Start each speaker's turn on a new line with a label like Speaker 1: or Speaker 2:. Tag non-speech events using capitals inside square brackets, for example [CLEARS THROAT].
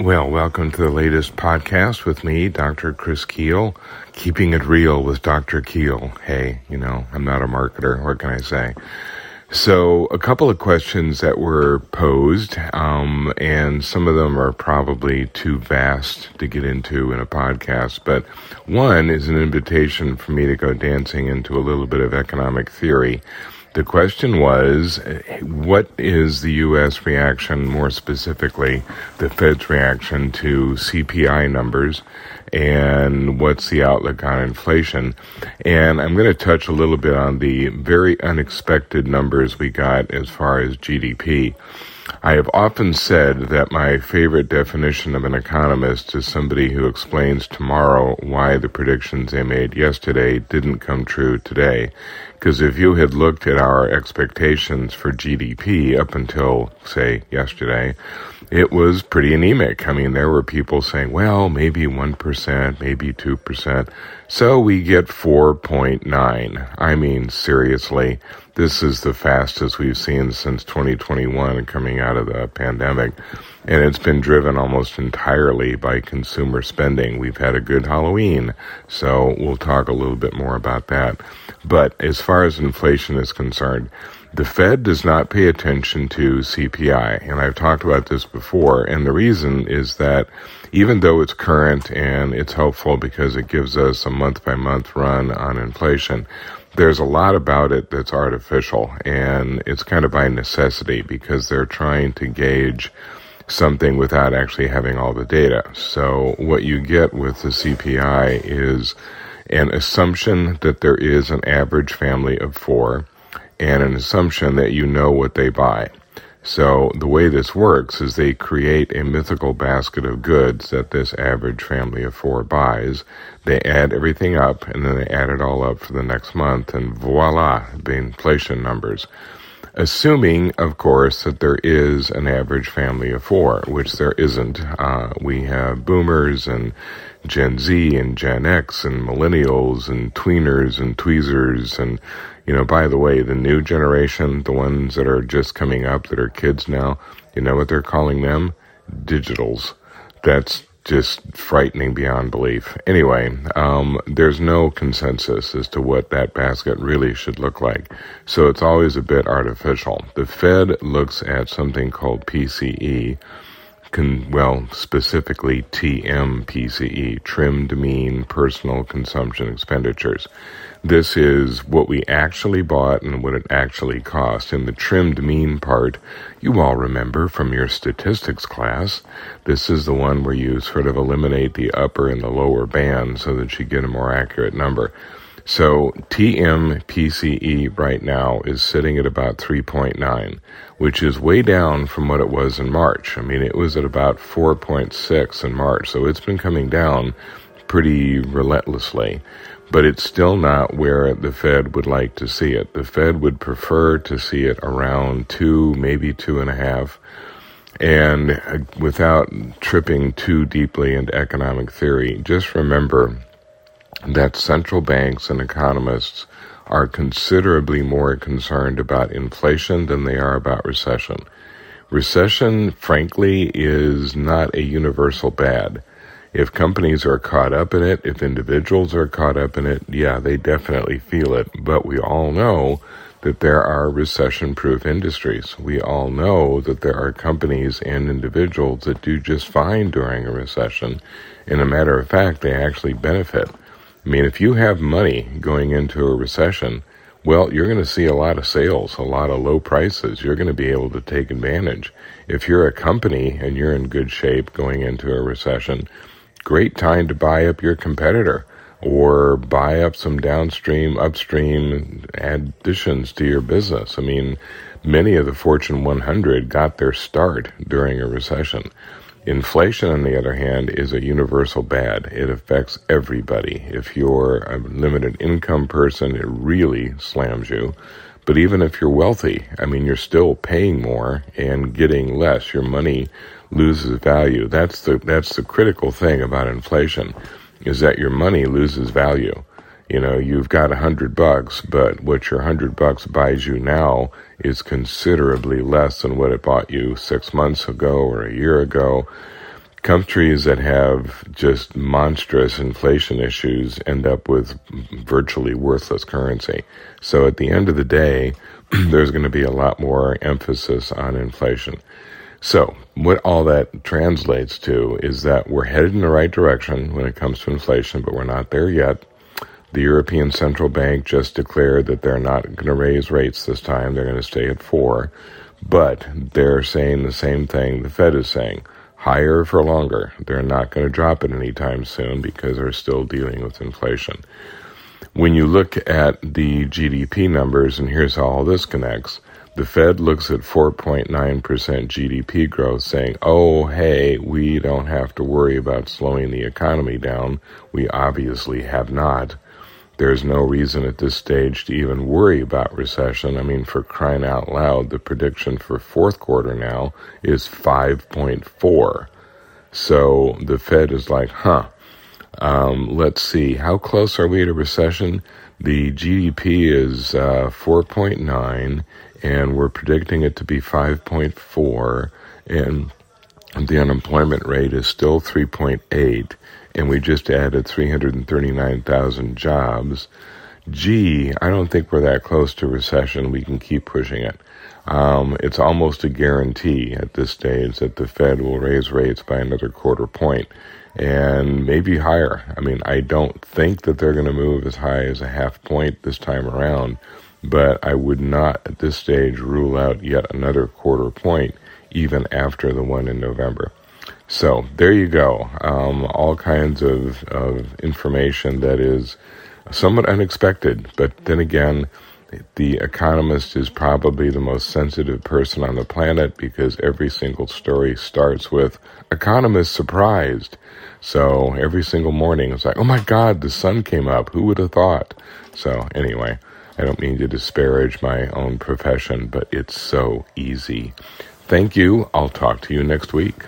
Speaker 1: Well, welcome to the latest podcast with me, Dr. Chris Kuehl, keeping it real with Dr. Kuehl. Hey, you know, I'm not a marketer. What can I say? So, a couple of questions that were posed, um, and some of them are probably too vast to get into in a podcast, but one is an invitation for me to go dancing into a little bit of economic theory. The question was, what is the U.S. reaction, more specifically, the Fed's reaction to CPI numbers, and what's the outlook on inflation? And I'm going to touch a little bit on the very unexpected numbers we got as far as GDP. I have often said that my favorite definition of an economist is somebody who explains tomorrow why the predictions they made yesterday didn't come true today. Because if you had looked at our expectations for GDP up until, say, yesterday, it was pretty anemic. I mean, there were people saying, well, maybe 1%, maybe 2%. So we get 4.9. I mean, seriously, this is the fastest we've seen since 2021 coming out of the pandemic. And it's been driven almost entirely by consumer spending. We've had a good Halloween, so we'll talk a little bit more about that. But as far as inflation is concerned, the Fed does not pay attention to CPI, and I've talked about this before, and the reason is that even though it's current and it's helpful because it gives us a month by month run on inflation, there's a lot about it that's artificial, and it's kind of by necessity because they're trying to gauge something without actually having all the data. So what you get with the CPI is an assumption that there is an average family of four and an assumption that you know what they buy. So the way this works is they create a mythical basket of goods that this average family of four buys. They add everything up and then they add it all up for the next month and voila, the inflation numbers. Assuming, of course, that there is an average family of four, which there isn't. Uh, we have boomers and Gen Z and Gen X and millennials and tweeners and tweezers and you know, by the way, the new generation, the ones that are just coming up that are kids now, you know what they're calling them? Digitals. That's just frightening beyond belief. Anyway, um, there's no consensus as to what that basket really should look like. So it's always a bit artificial. The Fed looks at something called PCE, con- well, specifically TMPCE, trimmed mean personal consumption expenditures. This is what we actually bought and what it actually cost. And the trimmed mean part, you all remember from your statistics class. This is the one where you sort of eliminate the upper and the lower band so that you get a more accurate number. So TMPCE right now is sitting at about 3.9, which is way down from what it was in March. I mean, it was at about 4.6 in March, so it's been coming down pretty relentlessly but it's still not where the Fed would like to see it. The Fed would prefer to see it around two, maybe two and a half. And uh, without tripping too deeply into economic theory, just remember that central banks and economists are considerably more concerned about inflation than they are about recession. Recession, frankly, is not a universal bad. If companies are caught up in it, if individuals are caught up in it, yeah, they definitely feel it. But we all know that there are recession proof industries. We all know that there are companies and individuals that do just fine during a recession. And a matter of fact, they actually benefit. I mean, if you have money going into a recession, well, you're going to see a lot of sales, a lot of low prices. You're going to be able to take advantage. If you're a company and you're in good shape going into a recession, great time to buy up your competitor or buy up some downstream, upstream additions to your business. I mean, many of the Fortune 100 got their start during a recession. Inflation, on the other hand, is a universal bad. It affects everybody. If you're a limited income person, it really slams you. But even if you're wealthy, I mean, you're still paying more and getting less. Your money loses value. That's the that's the critical thing about inflation is that your money loses value. You know, you've got a hundred bucks, but what your hundred bucks buys you now is considerably less than what it bought you six months ago or a year ago. Countries that have just monstrous inflation issues end up with virtually worthless currency. So at the end of the day, [CLEARS THROAT] there's going to be a lot more emphasis on inflation. So, what all that translates to is that we're headed in the right direction when it comes to inflation, but we're not there yet. The European Central Bank just declared that they're not going to raise rates this time. They're going to stay at four. But they're saying the same thing the Fed is saying higher for longer. They're not going to drop it anytime soon because they're still dealing with inflation. When you look at the GDP numbers, and here's how all this connects, the Fed looks at 4.9% GDP growth saying, oh, hey, we don't have to worry about slowing the economy down. We obviously have not. There's no reason at this stage to even worry about recession. I mean, for crying out loud, the prediction for fourth quarter now is 5.4. So the Fed is like, huh, um, let's see, how close are we to recession? The GDP is uh, 4.9, and we're predicting it to be 5.4, and the unemployment rate is still 3.8 and we just added 339,000 jobs. Gee, I don't think we're that close to recession. We can keep pushing it. Um, it's almost a guarantee at this stage that the Fed will raise rates by another quarter point and maybe higher. I mean, I don't think that they're going to move as high as a half point this time around, but I would not at this stage rule out yet another quarter point even after the one in November. So there you go. Um, all kinds of, of information that is somewhat unexpected, but then again, the economist is probably the most sensitive person on the planet because every single story starts with economist surprised. So every single morning it's like, oh my God, the sun came up. Who would have thought? So anyway, I don't mean to disparage my own profession, but it's so easy. Thank you. I'll talk to you next week.